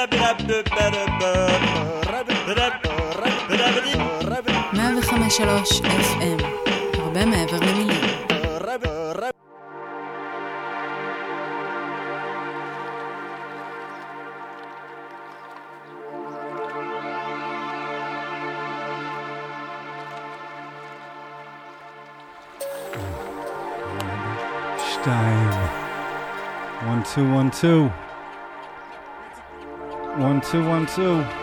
105.3 FM, הרבה מעבר למילים. Stein. One, two, one, two. One, two, one, two.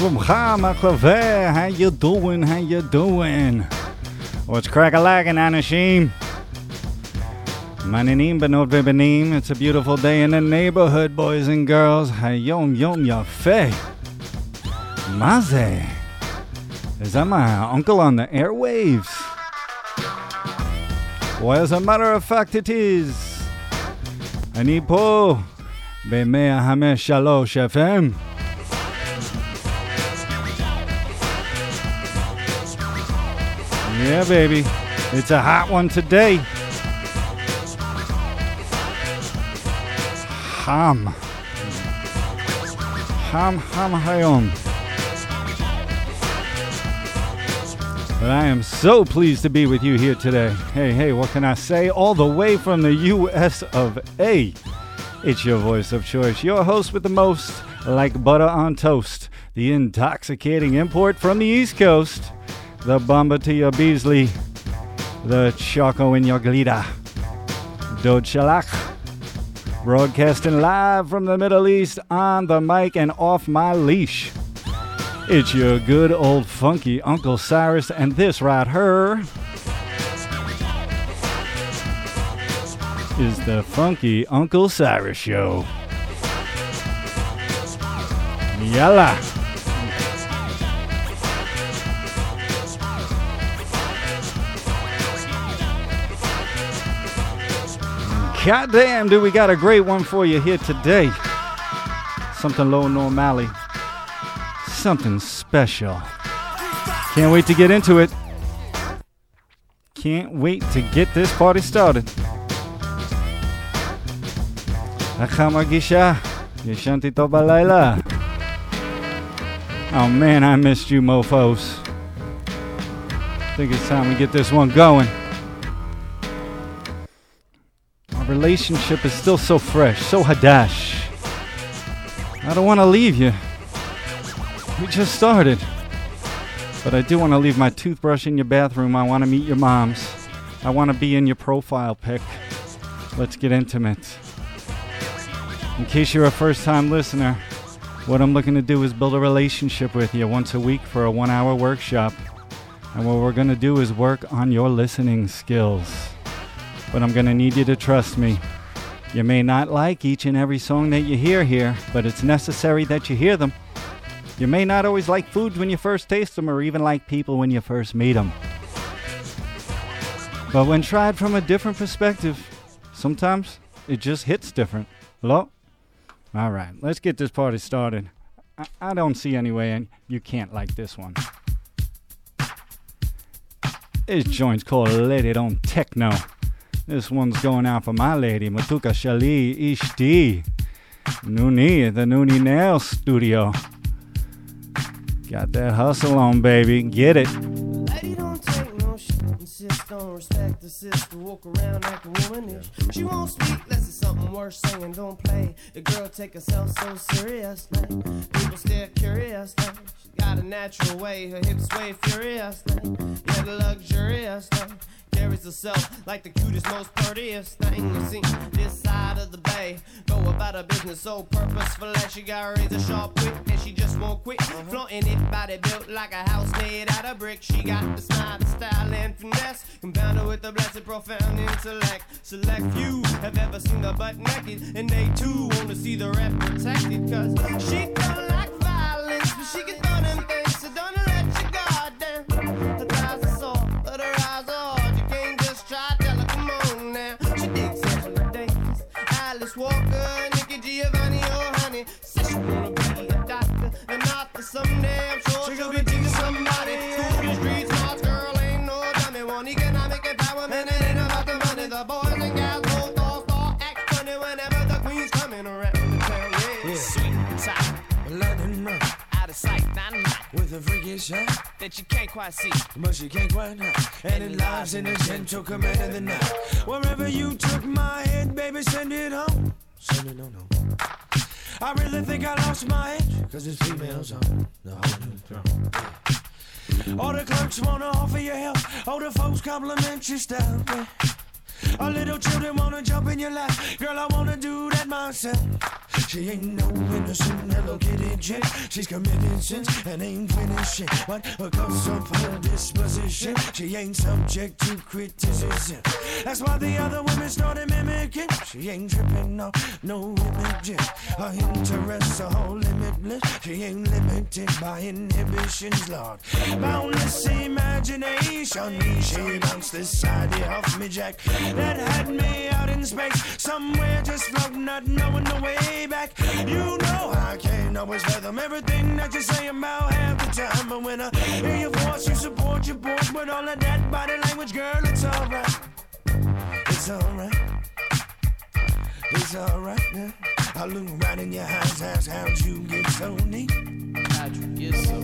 yo, מה שלומך, מחלבה? How you doing? How you doing? What's crack-a-lackin', אנשים? מעניינים בנות ובנים, it's a beautiful day in the neighborhood, boys and girls. היום יום יפה. מה זה? Is that my uncle on the airwaves? Well, as a matter of fact, it is. אני פה ב-105.3 FM. Yeah, baby. It's a hot one today. Ham. Ham, ham, hayom. But I am so pleased to be with you here today. Hey, hey, what can I say? All the way from the US of A. It's your voice of choice, your host with the most, like butter on toast, the intoxicating import from the East Coast, the bomba to your Beasley, the choco in your glida, Dode broadcasting live from the Middle East on the mic and off my leash. It's your good old funky Uncle Cyrus, and this right here is the Funky Uncle Cyrus Show. Yalla! God damn, dude, we got a great one for you here today. Something low normally. Something special. Can't wait to get into it. Can't wait to get this party started. איך מרגישה? ישנתי טוב בלילה. Oh man, I missed you mofos. think it's time we get this one going. Relationship is still so fresh, so hadash. I don't want to leave you. We just started. But I do want to leave my toothbrush in your bathroom. I want to meet your moms. I want to be in your profile pic. Let's get intimate. In case you're a first time listener, what I'm looking to do is build a relationship with you once a week for a one hour workshop. And what we're going to do is work on your listening skills. But I'm going to need you to trust me. You may not like each and every song that you hear here, but it's necessary that you hear them. You may not always like foods when you first taste them, or even like people when you first meet them. But when tried from a different perspective, sometimes it just hits different. Hello? All right, let's get this party started. I, I don't see any way and you can't like this one. This joint's called Lady Don't Techno. This one's going out for my lady, Matuka Shali Ishti. Noonie the Noonie Nail Studio. Got that hustle on, baby. Get it. Lady don't respect the sister, walk around acting womanish. She won't speak unless it's something worth saying, don't play. The girl take herself so seriously. People stare curiously. She got a natural way, her hips sway furiously. The luxuriously. Carries herself like the cutest, most prettiest thing you see. This side of the bay, go about her business so purposeful that she got razor sharp wit and she just won't quit. Flaunting it, body built like a house made out of brick. She got the style, and finesse, compounded with a blessed, profound intellect. Select few have ever seen her butt naked, and they too wanna see the rep protected. Cause she don't like she can throw them things, a shot, that you can't quite see. but you can't quite hide. And it lies in the gentle command of the night. Wherever you took my head, baby, send it home. Send it on home. I really think I lost my edge, cause it's females on the whole new throne. All the clerks wanna offer you help, all the folks compliment your style. Yeah. All little children wanna jump in your lap, girl, I wanna do that myself. She ain't no innocent Kitty chick. She's committed sins and ain't finished shit. But because of her disposition, she ain't subject to criticism. That's why the other women started mimicking. She ain't tripping off no images. Her interests are all limitless. She ain't limited by inhibitions, Lord. Boundless imagination. She bounced this side off me, Jack. That had me out in space. Somewhere just floating, not knowing the way back. You know I can't always fathom everything that you say about half the time. But when I hear your voice, you support your boys with all of that body language, girl, it's alright. It's alright. It's alright now. I look right in your eyes, ask how'd you get so neat? How'd you get so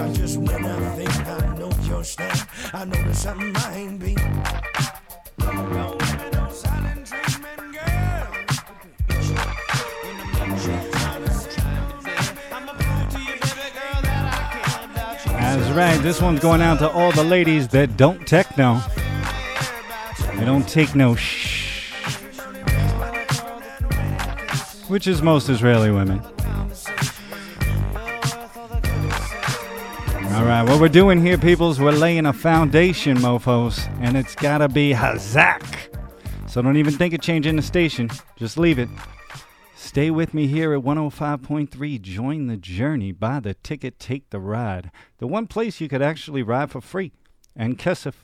I just when I think I know your style, I know there's something I ain't be. Right. This one's going out to all the ladies that don't techno. They don't take no shh. Which is most Israeli women. All right, what we're doing here, peoples, we're laying a foundation, mofos, and it's gotta be Hazak. So don't even think of changing the station. Just leave it. Stay with me here at 105.3. Join the journey. Buy the ticket, take the ride. The one place you could actually ride for free. And Kesef,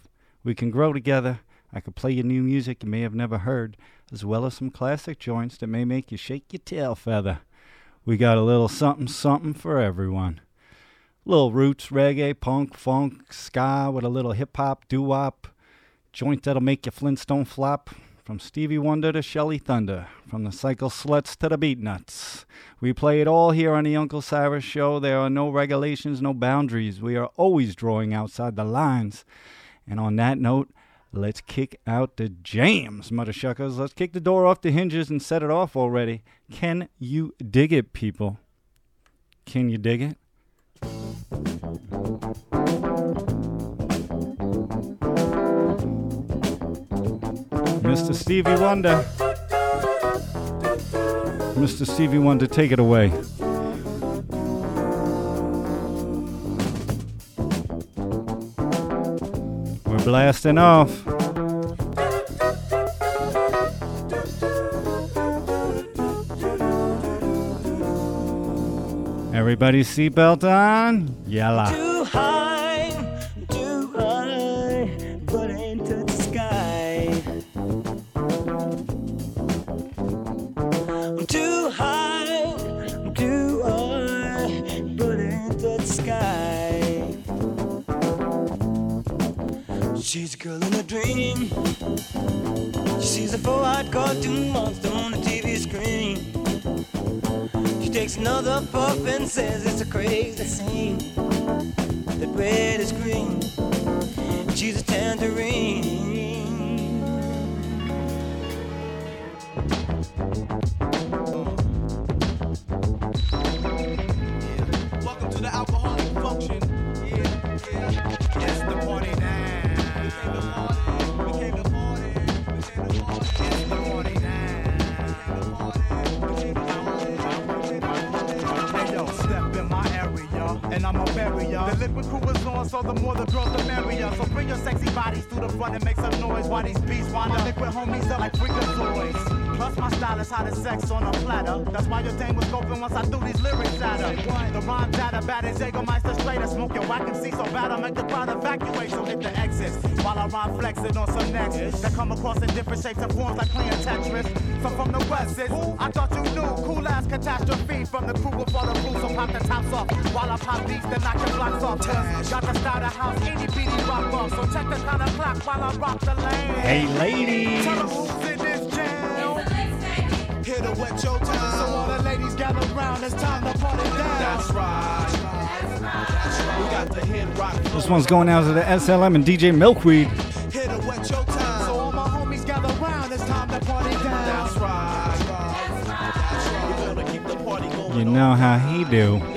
we can grow together. I could play you new music you may have never heard, as well as some classic joints that may make you shake your tail feather. We got a little something something for everyone. Little roots, reggae, punk, funk, ska with a little hip hop, doo wop, joint that'll make your Flintstone flop. From Stevie Wonder to Shelly Thunder, from the Cycle Sluts to the Beatnuts. We play it all here on the Uncle Cyrus Show. There are no regulations, no boundaries. We are always drawing outside the lines. And on that note, let's kick out the jams, mother shuckers. Let's kick the door off the hinges and set it off already. Can you dig it, people? Can you dig it? Mr. Stevie Wonder. Mr. Stevie Wonder, take it away. We're blasting off. Everybody seatbelt on? Yalla. She's a girl in a dream. She sees a four-eyed cartoon monster on the TV screen. She takes another puff and says it's a crazy scene. That red is green, she's a tangerine. Liquid crew is on, so the more the girls the merrier. So bring your sexy bodies to the front and make some noise while these beats wind up. Liquid homies are like freakazoids. Plus my style is hot as sex on a platter. That's why your thing was scoping once I threw these lyrics at her. The rhyme data bad as Jägermeister straight. I smoke your whack and see so bad I make the crowd evacuate. So hit the exits while I rhyme flexing on some necks that come across in different shapes and forms like playing Tetris. So from the west is, I thought you knew. Cool ass catastrophe from the crew before the crew. So pop the tops off while I pop beats that knock your blocks off. Cause got the style of house, any beady rock off. So check the kind of clock while I rock the lane. Hey, ladies. Tell 'em who's in this jam. Here to wet your time. So all the ladies gather round, it's time to party down. That's right. We got the hit rock. This one's going out to the SLM and DJ Milkweed. Know how he do.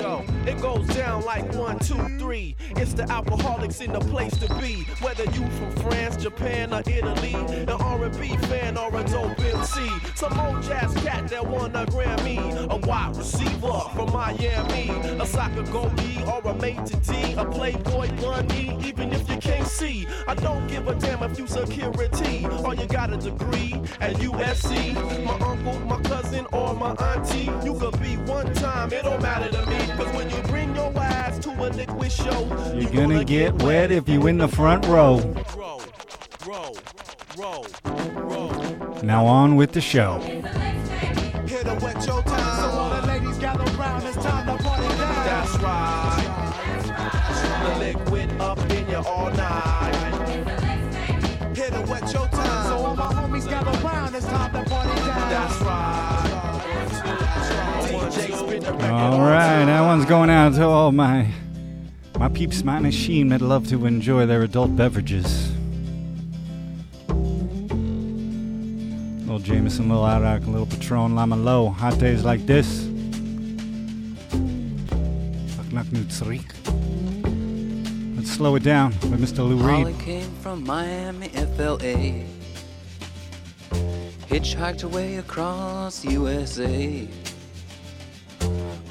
In the place to be. Whether you from France, Japan, or Italy, an R&B fan or a dope MC, some old jazz cat that won a Grammy, a wide receiver from Miami, a soccer goalie or a maitre d', a playboy bunny, even if you can't see. I don't give a damn if you security or you got a degree at USC. My uncle, my cousin, or my auntie, you could be one time. It don't matter to me, cause when you bring your ass to a You're gonna get wet if you in the front row. Now on with the show. Here to wet your time. So all the ladies gather round, it's time to party down. That's right. The liquid up in you all night. Here to wet your time. So all my homies gather round, it's time to party down. That's right. DJ spin the record All right, that one's going out to all my my peeps, man, machine that love to enjoy their adult beverages. Little Jameson, little Arak, little Patron, Lama Low. Hot days like this. Let's slow it down with Mr. Lou Holly Reed. came from Miami, FLA. Hitchhiked away across USA.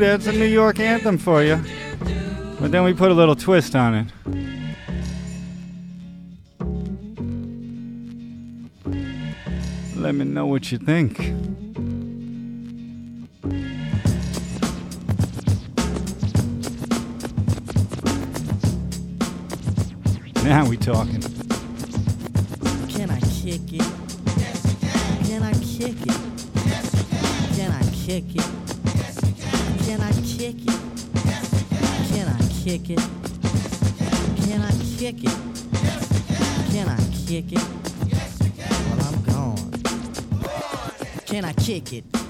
That's a New York anthem for you. But then we put a little twist on it. Let me know what you think. Now we talking. Can I kick it? Can I kick it? Can I kick it? Can I kick it? Can I kick it? Can I kick it? Well, I'm gone. Can I kick it?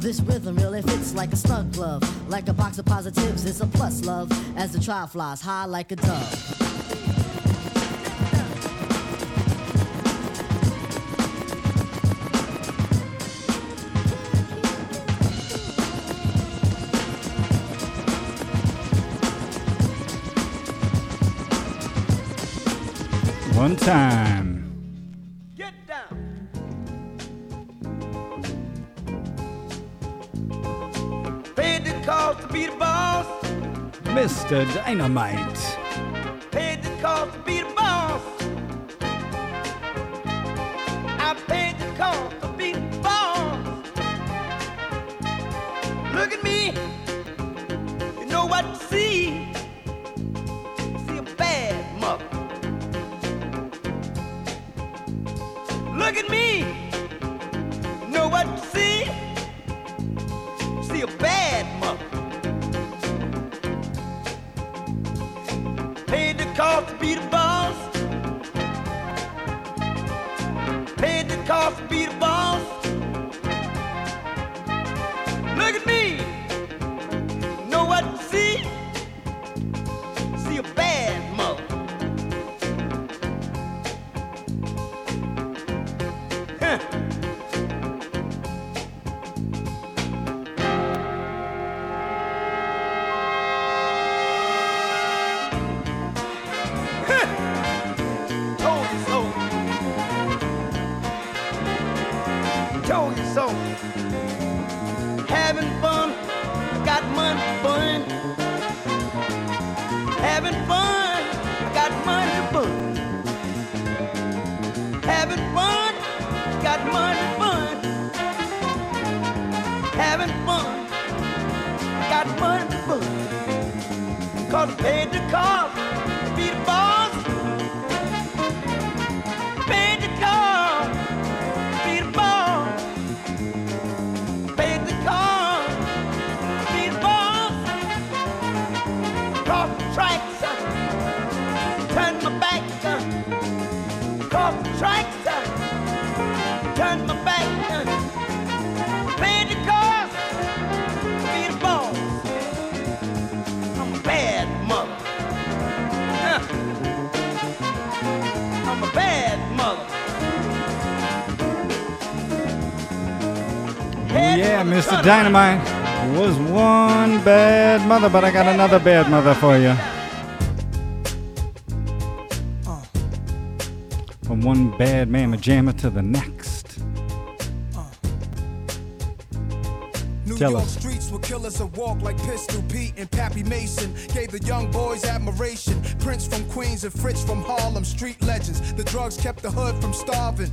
This rhythm really fits like a snug glove. Like a box of positives, it's a plus love. As the trial flies high like a dove. One time. Mr. Dynamite. Dynamite was one bad mother, but I got another bad mother for you. From one bad mamma jammer to the next. New Tell York us. streets were killers that walk like Pistol Pete and Pappy Mason. Gave the young boys admiration. Prince from Queens and Fritz from Harlem, street legends. The drugs kept the hood from starving.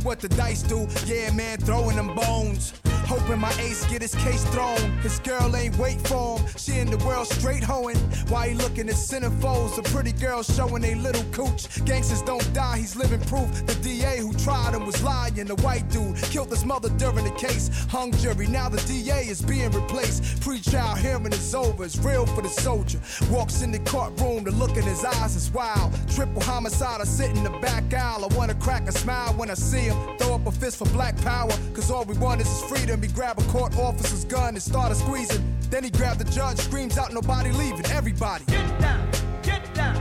what the dice do. Yeah, man, throwing them bones. Hoping my ace get his case thrown. His girl ain't wait for him. She in the world straight hoeing. Why he looking at centerfolds? A pretty girl showing they little cooch. Gangsters don't die, he's living proof. The DA who tried him was lying. The white dude killed his mother during the case. Hung jury, now the DA is being replaced. Pre-trial hearing is over, it's real for the soldier. Walks in the courtroom, the look in his eyes is wild. Triple homicide, I sit in the back aisle. I wanna crack a smile when I see him. Throw up a fist for black power, cause all we want is his freedom. He grab a court officer's gun and started squeezing. Then he grabbed the judge, screams out, nobody leaving, everybody. Get down, get down,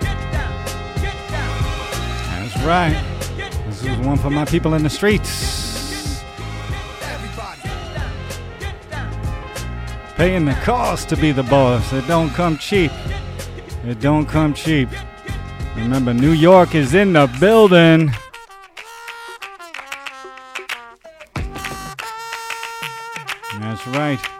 get down, get down. That's right. This is one for my people in the streets. Everybody. Paying the cost to be the boss. It don't come cheap. It don't come cheap. Remember, New York is in the building. Right.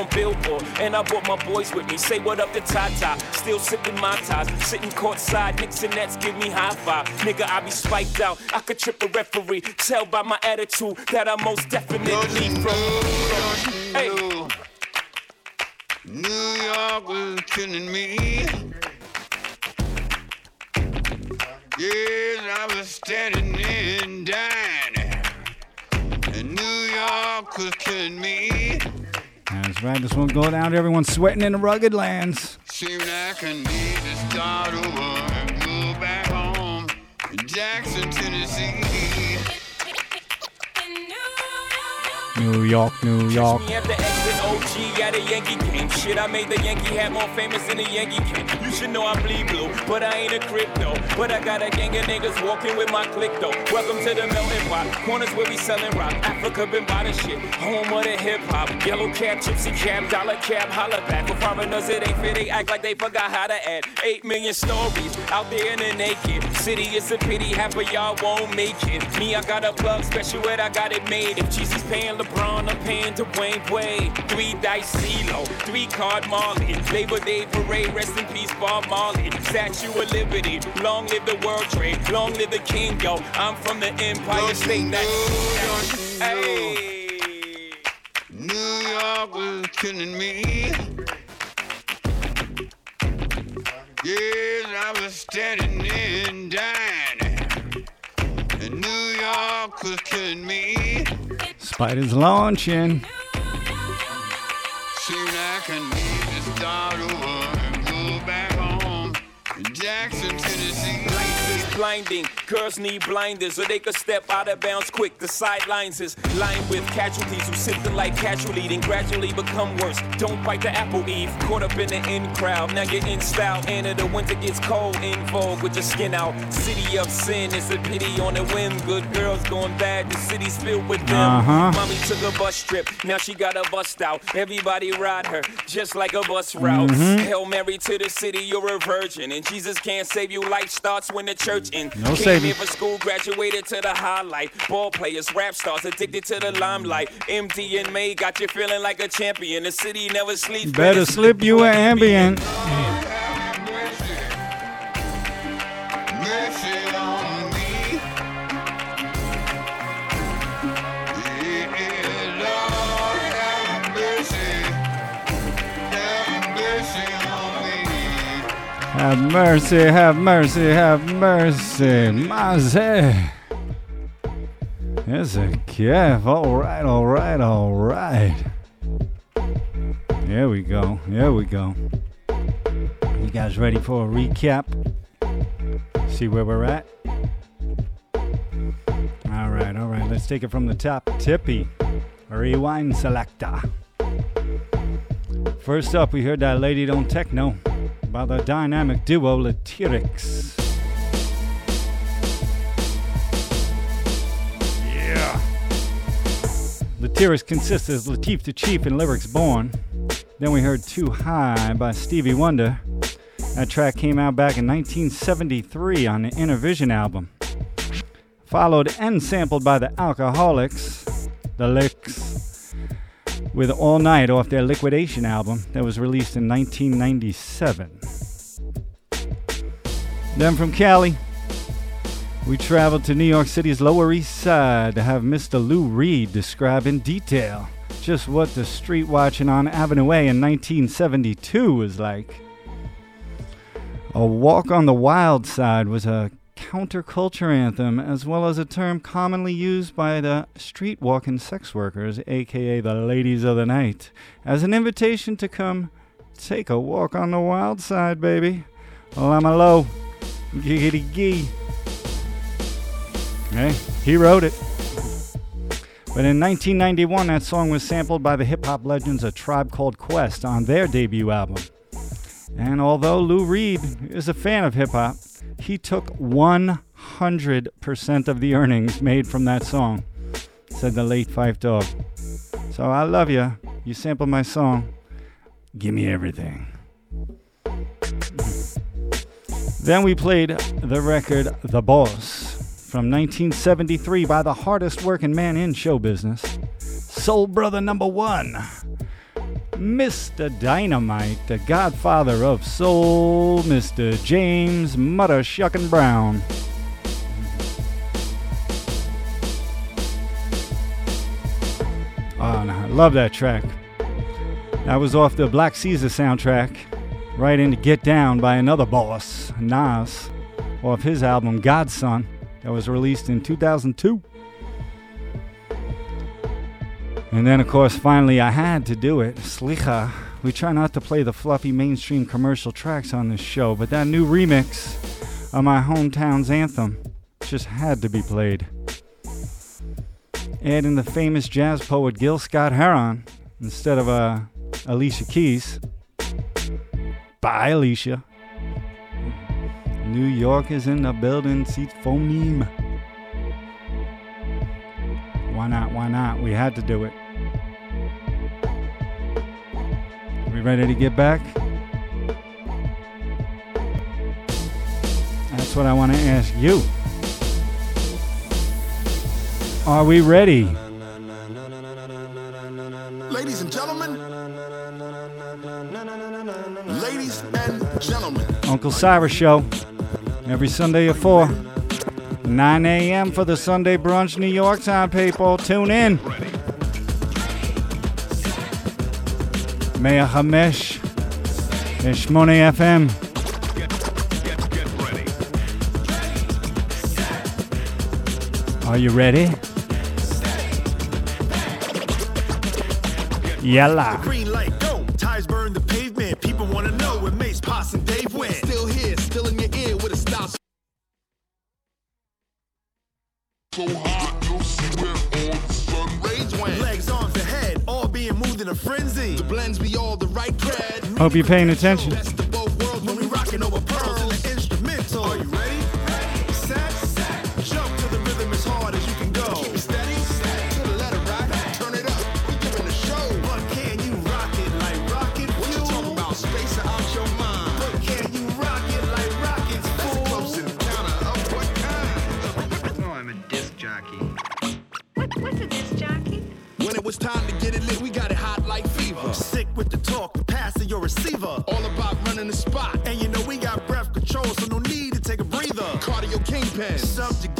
Billboard, and I brought my boys with me. Say what up to Tata, still sipping my ties. Sitting courtside, Knicks and Nets give me high five. Nigga, I be spiked out. I could trip a referee. Tell by my attitude that I most definitely from. Hey. New York was killing me. Yes, I was standing and dying. And New York was killing me. That's right. This one go down to everyone sweating in the rugged lands. Seemed like I need to start over and go back home in Jackson, Tennessee. New York, New York. OG at a Yankee game. Shit, I made the Yankee hat more famous than the Yankee game. You should know I bleed blue, but I ain't a crypto. But I got a gang of niggas walking with my click though. Welcome to the melting pot. Corners where we selling rock. Africa been the shit. Home of the hip hop. Yellow cap, gypsy cap, dollar cap, holla back. For foreigners, it ain't fit. They act like they forgot how to add. Eight million stories out there in the naked. City is a pity, half of y'all won't make it. Me, I got a plug special ed, I got it made. If Jeezy's paying LeBron, I'm paying Dwyane Wade. Three dice CeeLo, three card Marley. Labor Day parade, rest in peace, Bob Marley. Statue of Liberty, long live the World Trade, long live the King, yo. I'm from the Empire State. That's hey. New York was killing me. Yes, I was standing and dying. And New York was killing me. Spiders launching. Like I need to start over and go back home Jackson, Tennessee. Blinding. Girls need blinders so they could step out of bounds quick. The sidelines is lined with casualties who sip the light casually, then gradually become worse. Don't bite the apple eve. Caught up in the in crowd. Now you're in style. And the winter gets cold in vogue with your skin out. City of sin. It's a pity on a whim. Good girls going bad. The city's filled with them. Uh-huh. Mommy took a bus trip. Now she got a bust out. Everybody ride her just like a bus route. Mhm. Hail Mary to the city. You're a virgin. And Jesus can't save you. Life starts when the church in. No Came saving. for school, graduated to the highlight. Ball players, rap stars, addicted to the limelight. MD and May got you feeling like a champion. The city never sleeps. Better slip you an Ambien. Have mercy, have mercy, have mercy. Maze. It's a Kev. All right, all right, all right. Here we go. Here we go. You guys ready for a recap? See where we're at? All right, all right. Let's take it from the top. Tippy. Rewind selector. First up, we heard that Lady Don't Techno by the dynamic duo Latryx. Yeah. Latryx consists of Latif the Chief and lyrics born. Then we heard Too High by Stevie Wonder. That track came out back in 1973 on the Innervisions album. Followed and sampled by the Alkoholiks, the Liks, with All Night off their Likwidation album that was released in 1997. Then from Cali, we traveled to New York City's Lower East Side to have Mr. Lou Reed describe in detail just what the street watching on Avenue A in 1972 was like. A Walk on the Wild Side was a counterculture anthem, as well as a term commonly used by the street walking sex workers, aka the ladies of the night, as an invitation to come take a walk on the wild side, baby. Lama low, giggity gee. Hey, he wrote it. But in 1991, that song was sampled by the hip hop legends A Tribe Called Quest on their debut album. And although Lou Reed is a fan of hip hop, he took 100% of the earnings made from that song, said the late Phife Dawg. So I love you. You sampled my song. Give me everything. Then we played the record The Boss from 1973 by the hardest working man in show business, Soul Brother number one, Mr. Dynamite, the godfather of soul, Mr. James Mudder Shuckin' Brown. Oh, no, I love that track. That was off the Black Caesar soundtrack, right into Get Down by another boss, Nas, off his album God's Son, that was released in 2002. And then, of course, finally, I had to do it. Slicha. We try not to play the fluffy mainstream commercial tracks on this show, but that new remix of my hometown's anthem just had to be played. Adding the famous jazz poet Gil Scott Heron instead of uh, Alicia Keys. Bye, Alicia. New York is in the building, seats phoneme. Why not? Why not? We had to do it. We ready to get back? That's what I want to ask you. Are we ready? Ladies and gentlemen, ladies and gentlemen, Uncle Cyrus Show. Every Sunday at 4. 9 a.m. for the Sunday brunch, New York time, people. Tune in. Mea Hamesh. Shmone FM. Are you ready? Yalla. Green light, go. Burn the pavement. People want to know where Mace, Posse, and Dave went. still a frenzy. The blends be all the right cred. Hope you're paying attention. Receiver. All about running the spot. And you know we got breath control, so no need to take a breather. Cardio kingpin. Subjugate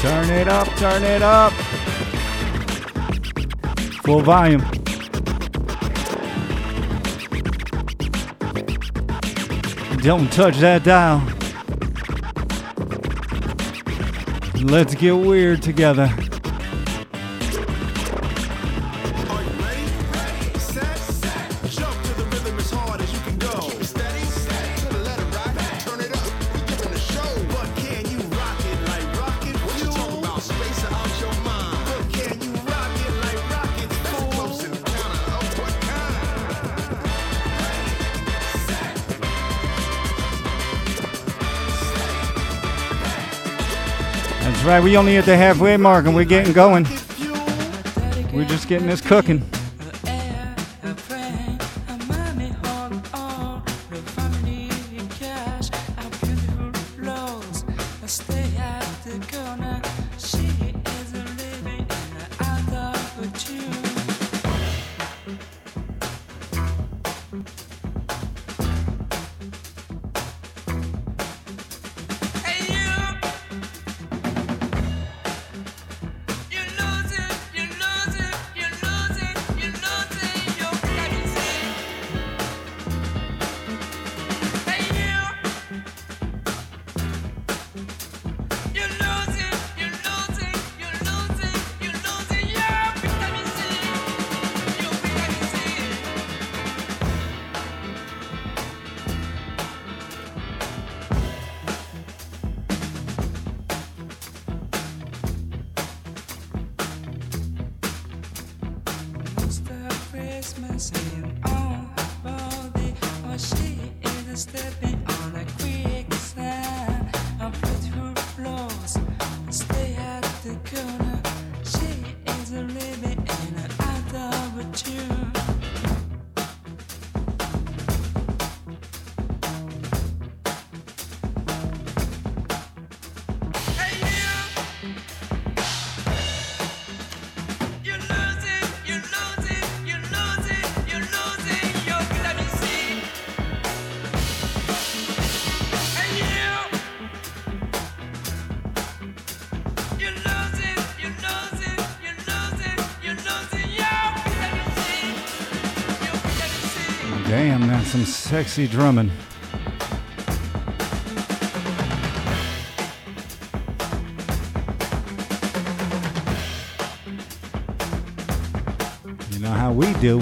Turn it up, turn it up. Full volume. Don't touch that dial. Let's get weird together. Right. We only at the halfway mark and we're getting going. We're just getting this cooking. Stepping on a quicksand. Sexy drumming. You know how we do.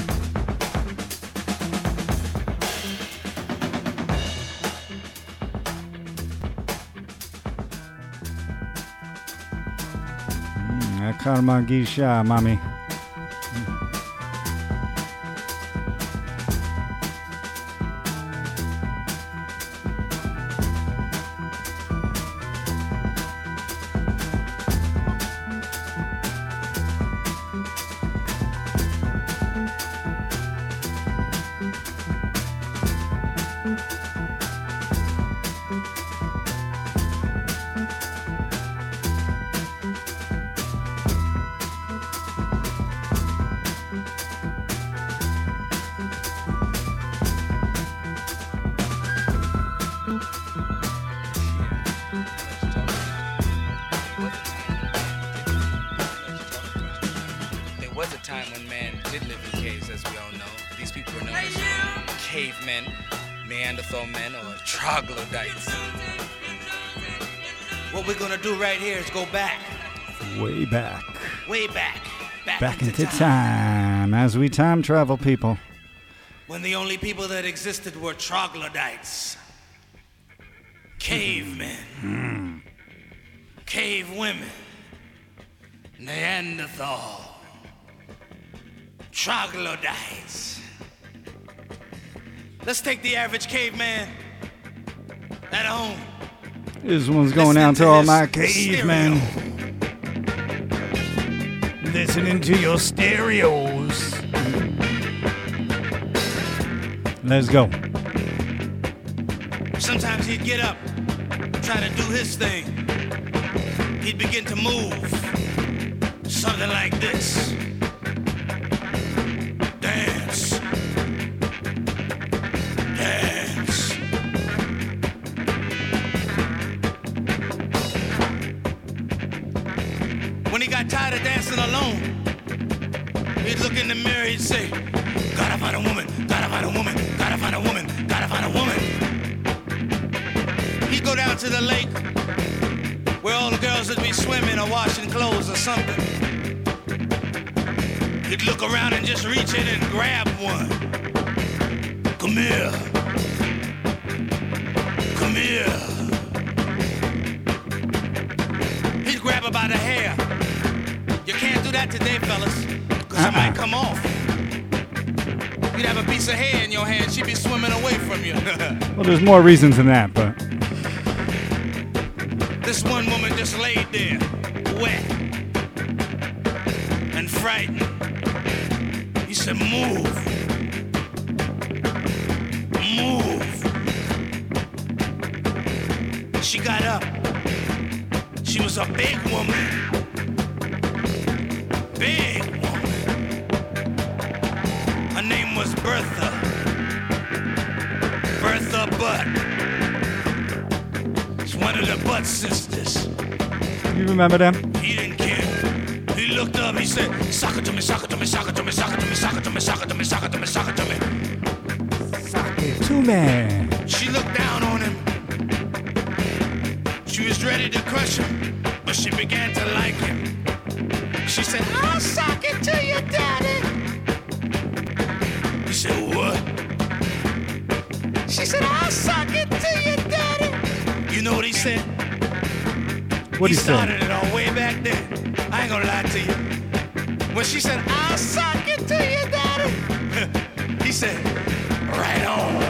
Mm, Karma Gisha, mami. Was a time when man did live in caves, as we all know. These people were known as cavemen, Neanderthal men, or troglodytes. What we're gonna do right here is go back, Way back. way back, back, Back into into time as we time travel, people. when the only people that existed were troglodytes, cavemen, hmm. cave women, Neanderthal, troglodytes. Let's take the average caveman at home. This one's going out to all my cavemen. Listening to your stereos. Let's go. Sometimes he'd get up, try to do his thing. He'd begin to move. Something like this. In the mirror, he'd say, Gotta find a woman, gotta find a woman, gotta find a woman, gotta find a woman. He'd go down to the lake where all the girls would be swimming or washing clothes or something. He'd look around and just reach in and grab one. Come here. Come here. He'd grab her by the hair. You can't do that today, fellas, might come off. You'd have a piece of hair in your hand, she'd be swimming away from you. Well, there's more reasons than that, but This one woman just laid there, wet and frightened. He said, Move. Move. She got up. She was a big woman. Big Bertha. Bertha Butt. She's one of the Butt sisters. You remember them? He didn't care. He looked up, he said, Sock it to me, sock it to me, sock it to me, sock it to me, sock it to me, sock it to me, sock it to me, sock it to me. Two man. She looked down on him. She was ready to crush him, but she began to like him. She said, I'll sock it to you, daddy. He said, What? She said, I'll sock it to you, daddy. You know what he said? What he he started said? it all way back then. I ain't gonna lie to you. When she said, I'll suck it to you, daddy, he said, Right on.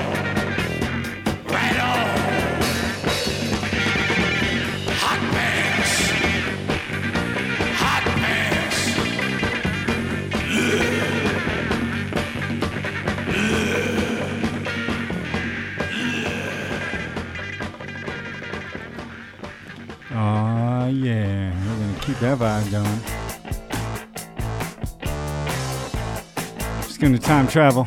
Keep that vibe going. Just gonna time travel.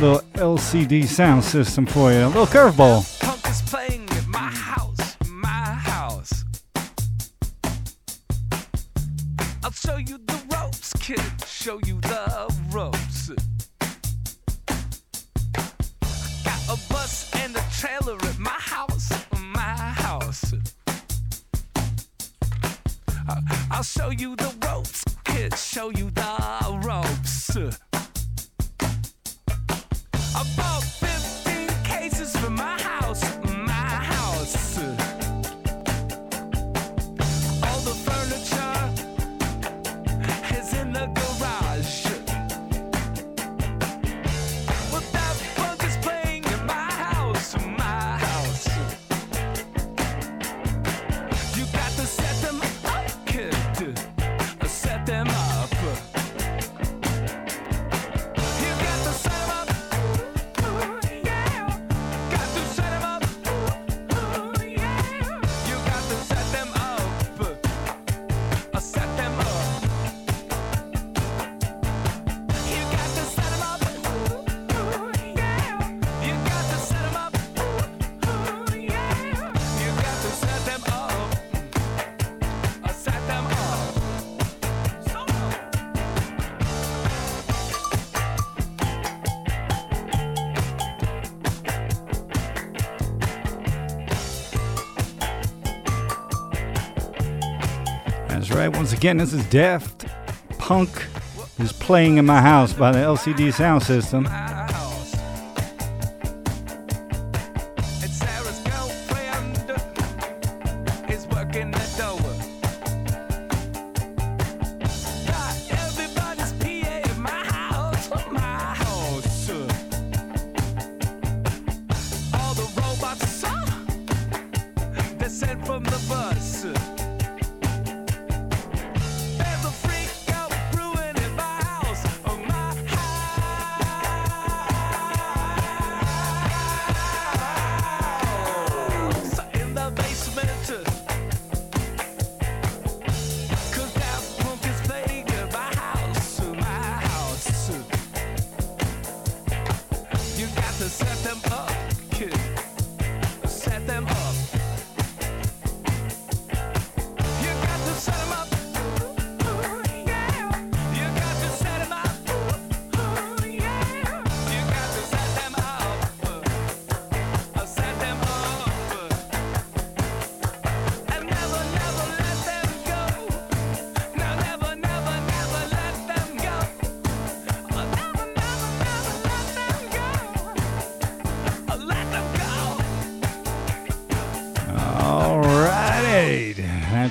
Little LCD sound system for you. A little curveball. Show you the ropes, again, this is Daft Punk is playing in my house by the LCD sound system.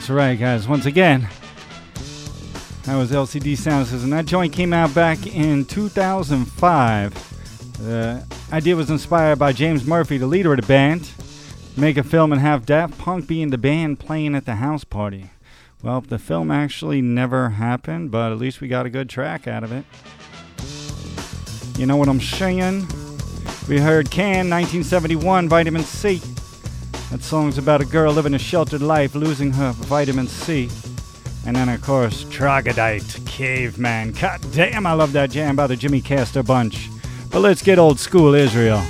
That's right, guys. Once again, that was LCD Sound System. That joint came out back in 2005. The idea was inspired by James Murphy, the leader of the band. Make a film and have Daft Punk be in the band playing at the house party. Well, the film actually never happened, but at least we got a good track out of it. You know what I'm saying? We heard Can 1971 Vitamin C. That song's about a girl living a sheltered life, losing her vitamin C. And then, of course, Troglodyte, Caveman. God damn, I love that jam by the Jimmy Castor Bunch. But let's get old school Israel.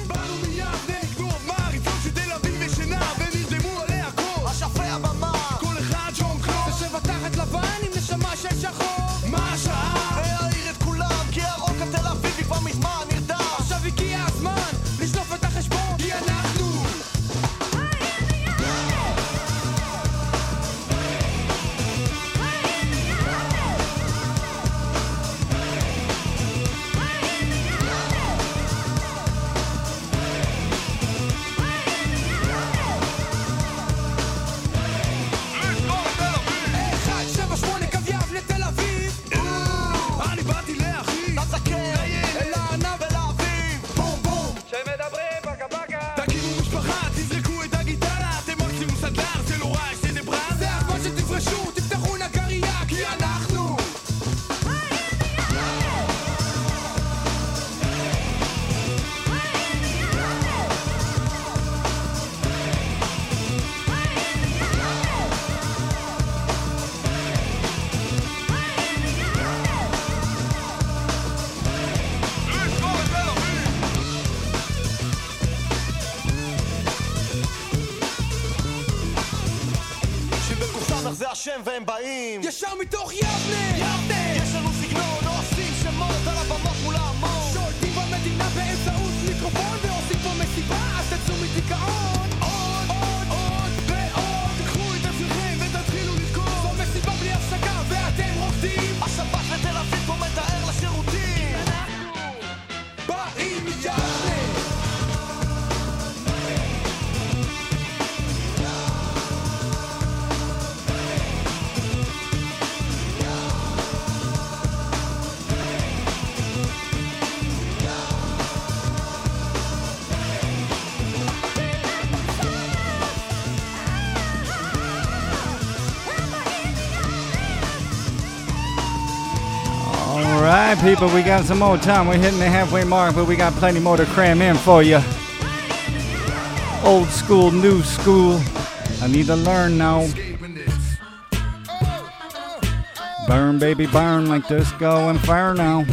והם באים. ישר מתוך יבנה! יבנה people, we got some more time. We're hitting the halfway mark, but we got plenty more to cram in for you. Old school, new school. I need to learn now. Burn, baby, burn like disco inferno.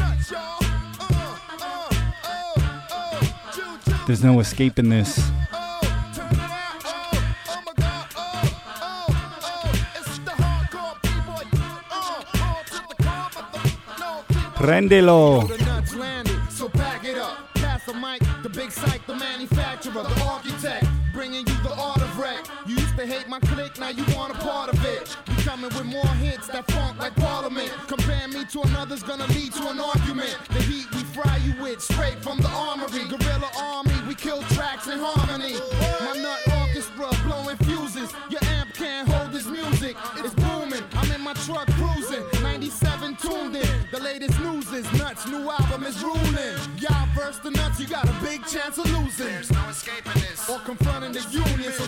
There's no escaping this. Pass the mic, the big the manufacturer, the architect, bringing you the art of. You used to hate my clique, now you want a part of it. We coming with more hits that funk like Parliament. Me to another's gonna lead to an argument. The heat we fry you with, straight from the armory. Guerrilla army, we kill tracks in harmony. My is nuts. New album is ruling. Y'all verse the nuts, you got a big chance of losing. There's no escaping this. Or confronting the union. So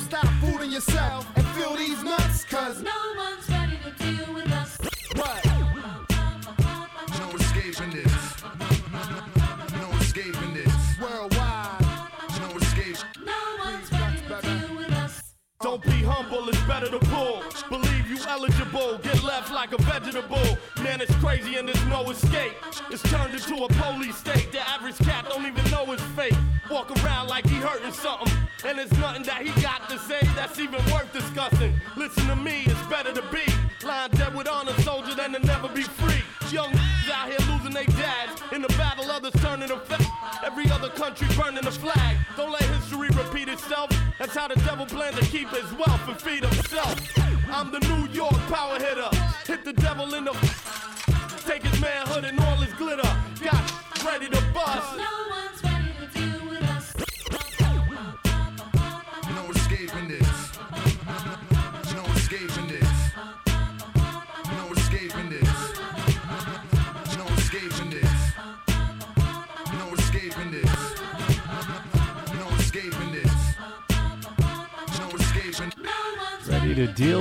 eligible, get left like a vegetable. Man, it's crazy and there's no escape. It's turned into a police state. The average cat don't even know his fate. Walk around like he hurting something. And it's nothing that he got to say that's even worth discussing. Listen to me, it's better to be lying dead with honor soldier than to never be free. Young out here losing their dads. In the battle, others turning to fa- Every other country burning the flag. That's how the devil plans to keep his wealth and feed himself. I'm the New York power hitter. Hit the devil in the. Take his manhood and all his glitter.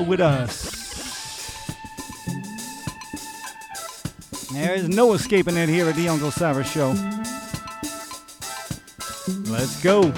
With us. There's no escaping it here at the Uncle Sarah Show. Let's go.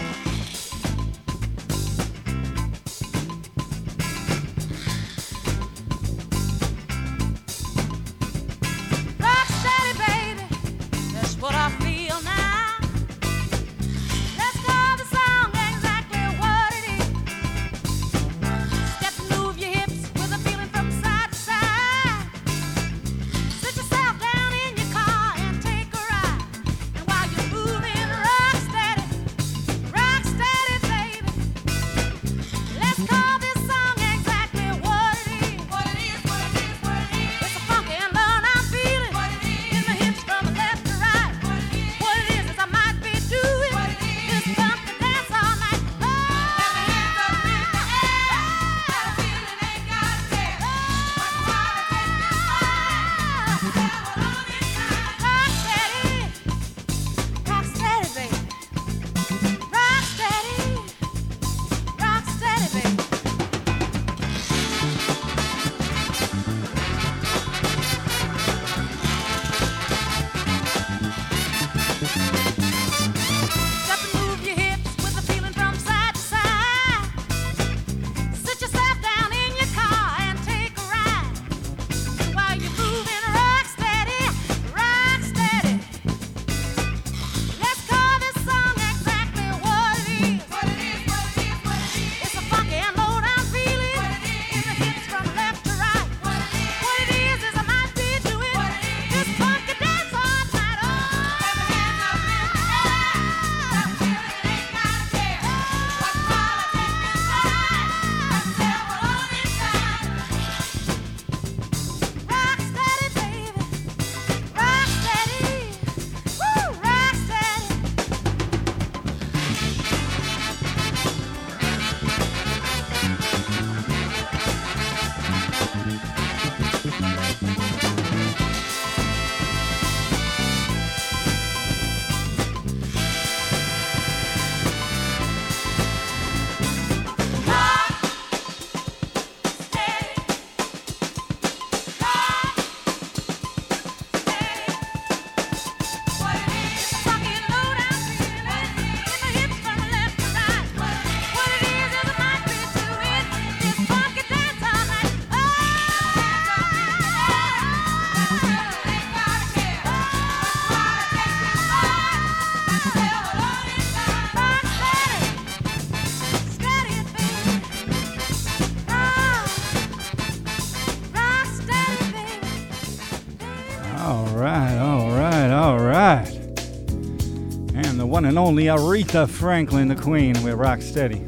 Only Aretha Franklin, the Queen, with Rock Steady.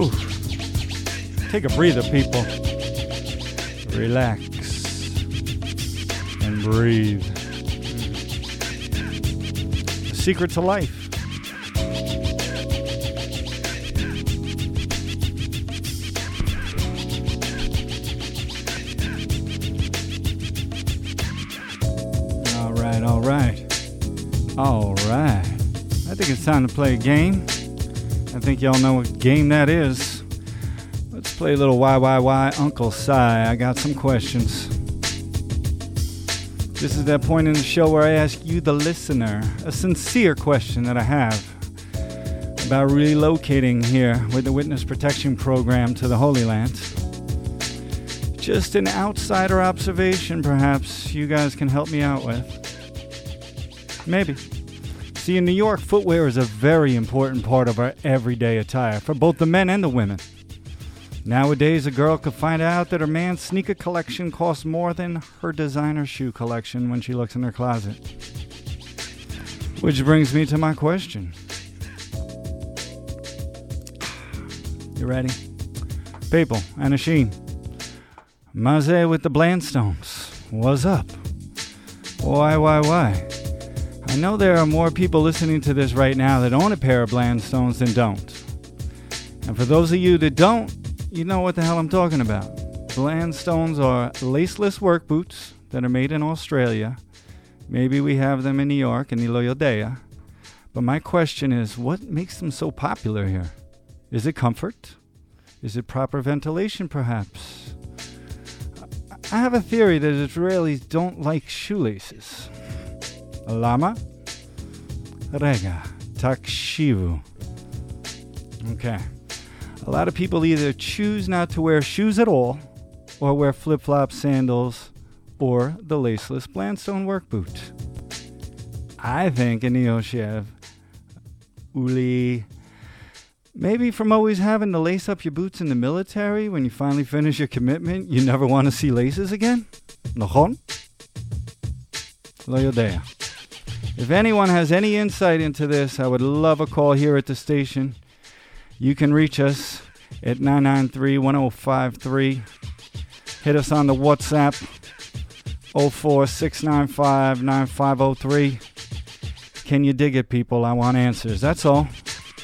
Ooh. Take a breather, people. Relax and breathe. The secret to life. All right, all right. All right. I think it's time to play a game. I think y'all know what game that is. Let's play a little YYY Uncle Si. I got some questions. This is that point in the show where I ask you, the listener, a sincere question that I have about relocating here with the Witness Protection Program to the Holy Land. Just an outsider observation, perhaps you guys can help me out with. Maybe. See, in New York, footwear is a very important part of our everyday attire for both the men and the women. Nowadays, a girl could find out that her man's sneaker collection costs more than her designer shoe collection when she looks in her closet. Which brings me to my question. You ready? People, Anasheen. Maze with the Blundstones. What's up? Why, why, why? I know there are more people listening to this right now that own a pair of Blundstones than don't. And for those of you that don't, you know what the hell I'm talking about. Blundstones are laceless work boots that are made in Australia. Maybe we have them in New York in Iloyodea. But my question is, what makes them so popular here? Is it comfort? Is it proper ventilation, perhaps? I have a theory that Israelis don't like shoelaces. Lama, rega, takshivu. Okay. A lot of people either choose not to wear shoes at all or wear flip flop sandals or the laceless Blundstone work boot. I think Ineoshev, Uli, maybe from always having to lace up your boots in the military, when you finally finish your commitment, you never want to see laces again? נכון? לא if anyone has any insight into this, I would love a call here at the station. You can reach us at 993 1053. Hit us on the WhatsApp 04695 9503. Can you dig it, people? I want answers. That's all.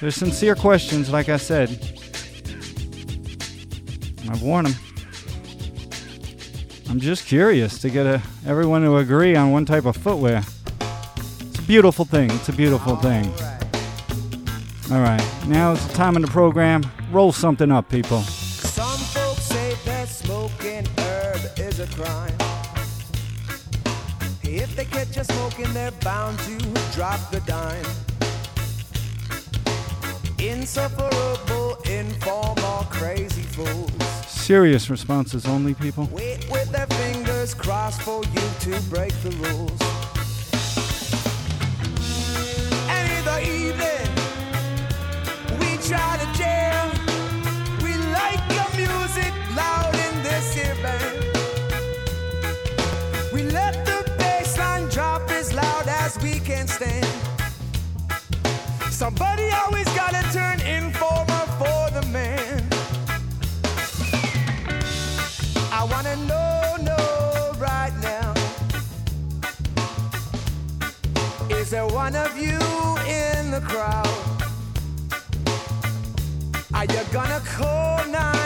They're sincere questions, like I said. I've warned them. I'm just curious to get a, everyone to agree on one type of footwear. Beautiful thing. It's a beautiful thing. All right, now it's the time in the program. Roll something up, people. Some folks say that smoking herb is a crime. If they catch you smoking, they're bound to drop the dime. Insufferable, informal, crazy fools. Serious responses only, people. Wait with their fingers crossed for you to break the rules. We like music loud in this. We let the bass line drop as loud as we can stand. Somebody always gotta turn informer for the man. I wanna know, know right now. Is there one of you in the crowd? Are you gonna call 911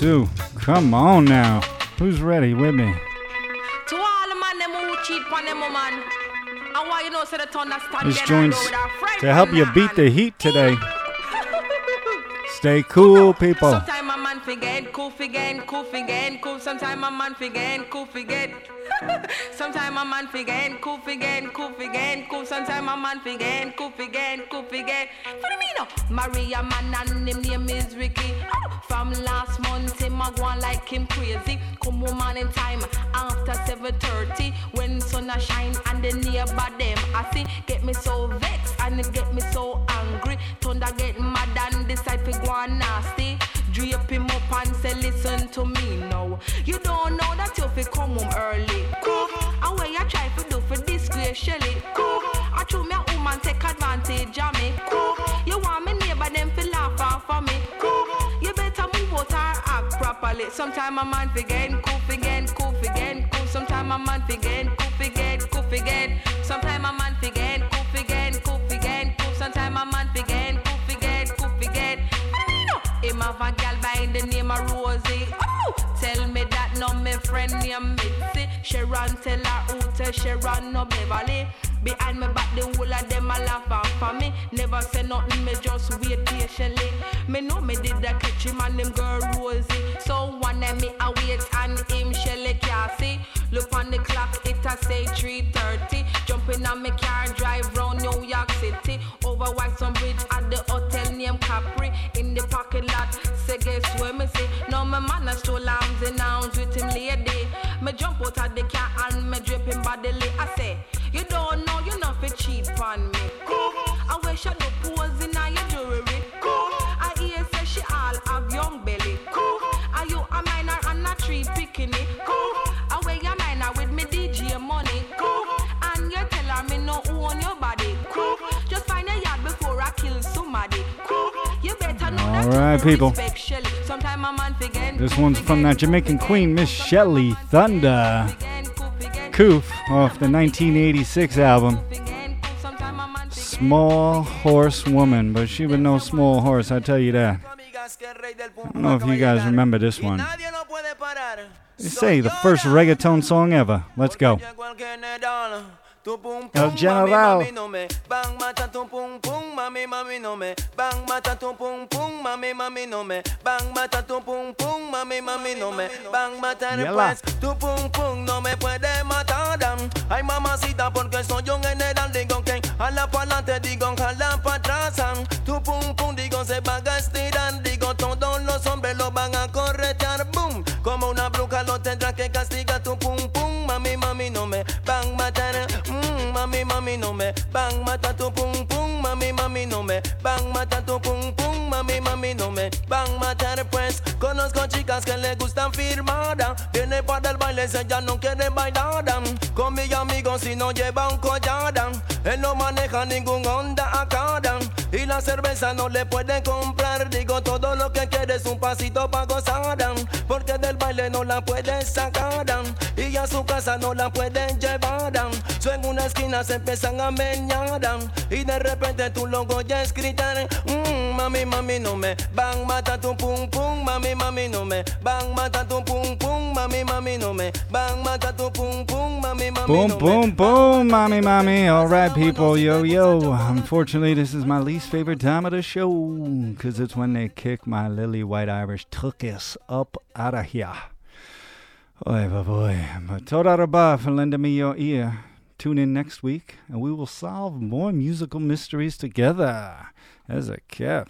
Come on now. Who's ready with me? To all the man them who cheat on them woman. And why you know say the thunder stand This there joins and with a fright to help you beat the heat today. Stay cool, people. Sometimes a man forget, cool forget, cool forget, cool. Sometimes a man forget, cool forget. Sometimes a man forget, cool forget, cool forget, cool. Sometimes a man forget, cool forget, cool forget. What do you mean? Oh? no? Maria man and him name is Ricky. Oh, From last month him a go on like him crazy. Come home in time after 7:30 when sun a shine and the neighbor them I see get me so vexed and get me so angry. Thunder get mad and decide to go on nasty. Drape him up and say, listen to me now. You don't know that you fi come home early. Cool. And what you try to do for disgrace Shelly. Cool. I true me a woman take advantage of me. Cool. You want me neighbor them fi laugh off for me. Cool. You better move out or act properly. Sometime a man forget, cool forget, cool forget, cool. Sometime a man fi forget, cool forget, cool forget. Sometime of Rosie. Oh, tell me that no me friend named Mitzi. Sharon tell her who tell Sharon no Beverly. Behind me back the whole of them a laugh off for me. Never say nothing, me just wait patiently. Me know me did a catch him and him girl Rosie. So one day me a wait and him Shelly Cassie. Look on the clock, it a say 3:30. Jumping on me car, drive my man a stole arms and arms with him lady. Me jump out of the car and me drip him bodily. I say, you don't know you not fi cheat on me. Cool. I wear shadow pose in your jewelry. Cool. I hear say she all have young belly. Cool. Are you a minor and a tree picking it? Cool. I wear your minor with me DJ money. Cool. And you tell her me no own your body. Cool. Just find a yard before I kill somebody. Cool. You better know that All right, people. respect This one's from that Jamaican queen, Miss Shelly Thunder. Kuff off the 1986 album. Small Horse Woman, but she was no small horse, I tell you that. I don't know if you guys remember this one. They say the first reggaeton song ever. Let's go. El General. Bang mata tum pum pum, mami mami no me. Bang mata tum pum pum, mami mami no me. Bang mata tum pum pum, mami mami no me. Bang mata Yala. después, tu pum pum no me puede matar. dan. Ay mamacita porque soy un general digo que a la pa'lante digo jala pa' atrás. Tu pum pum digo se van a estirar, Bang mata tu pum pum, mami mami no me. Bang mata tu pum pum, mami mami no me. Bang matar pues. Conozco chicas que le gustan firmada. Viene para el baile, ella no quiere bailar. Con mi amigo si no lleva un collar. Él no maneja ningún Honda acá. Y la cerveza no le puede comprar. Digo todo lo que quiere es un pasito para gozar. Porque del baile no la puede sacar. Y a su casa no la. So se empiezan a meñar. Y de repente tú lo oyes gritar. "Mm, mami, mami, no me van mata tu pum pum. Mami, mami, no me van mata tu pum pum. Mami, mami, no me van mata tu pum pum. Mami, mami, Boom, no me boom, boom, mommy, mommy. All right, people, yo, yo. Unfortunately, this is my least favorite time of the show because it's when they kick my lily white Irish tuchus up out of here. Oy, boy, boy. But toda rabah for lending me your ear. Tune in next week and we will solve more musical mysteries together. As a kef.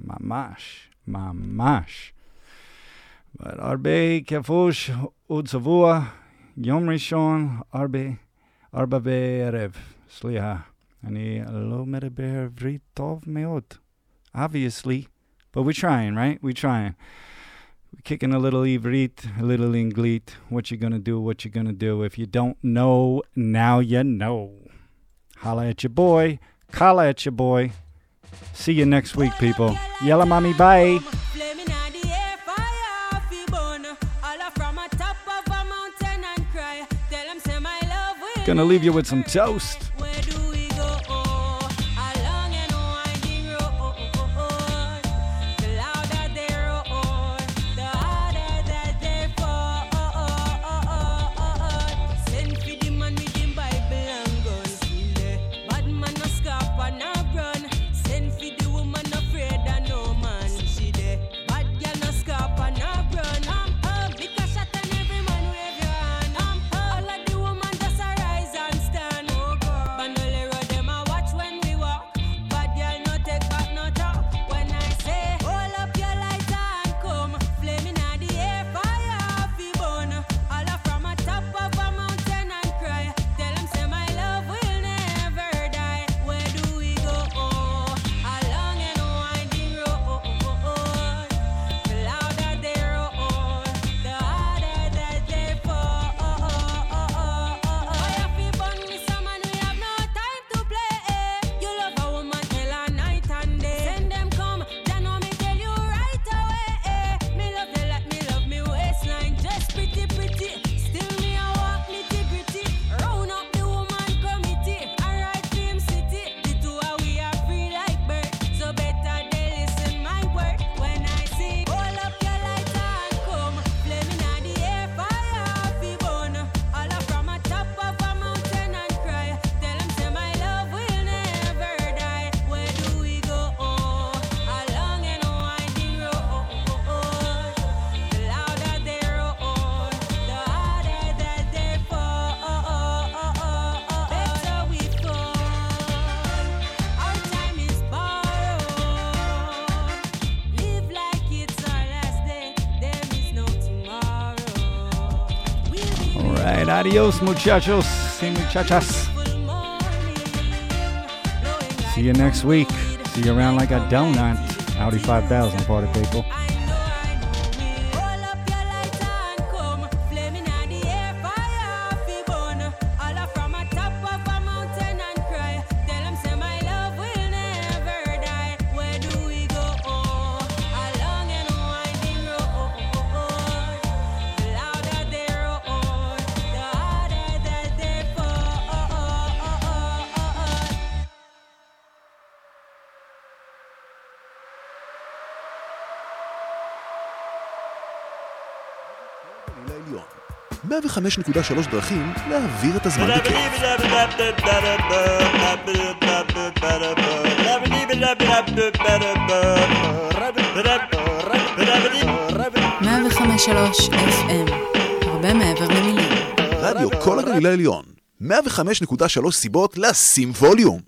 Mamash. Mamash. But Arbe Kefush Utsavua Yom Rishon Arbe Arba Be'erev Sliha Ani lo medeber vrit tov meot Obviously, but we're trying, right? We're trying. We're kicking a little Ivrit, a little Inglit. What you gonna do, what you gonna do. If you don't know, now you know. Holla at your boy. Holla at your boy. See you next week, people. Yella mommy, bye. Flaming on the air, fire fi burn. All a from a top of a mountain and cry. Tell 'em say my love will Gonna leave you with some toast. Adios, muchachos y muchachas. See you next week. See you around like a donut. Audi 5000, party people. 105.3 דרכים להעביר את הזמן בכיף. מאה וחמש שלוש FM, הרבה מעבר למילים. רדיו כל הגליל העליון. 105.3 סיבות לשים ווליום.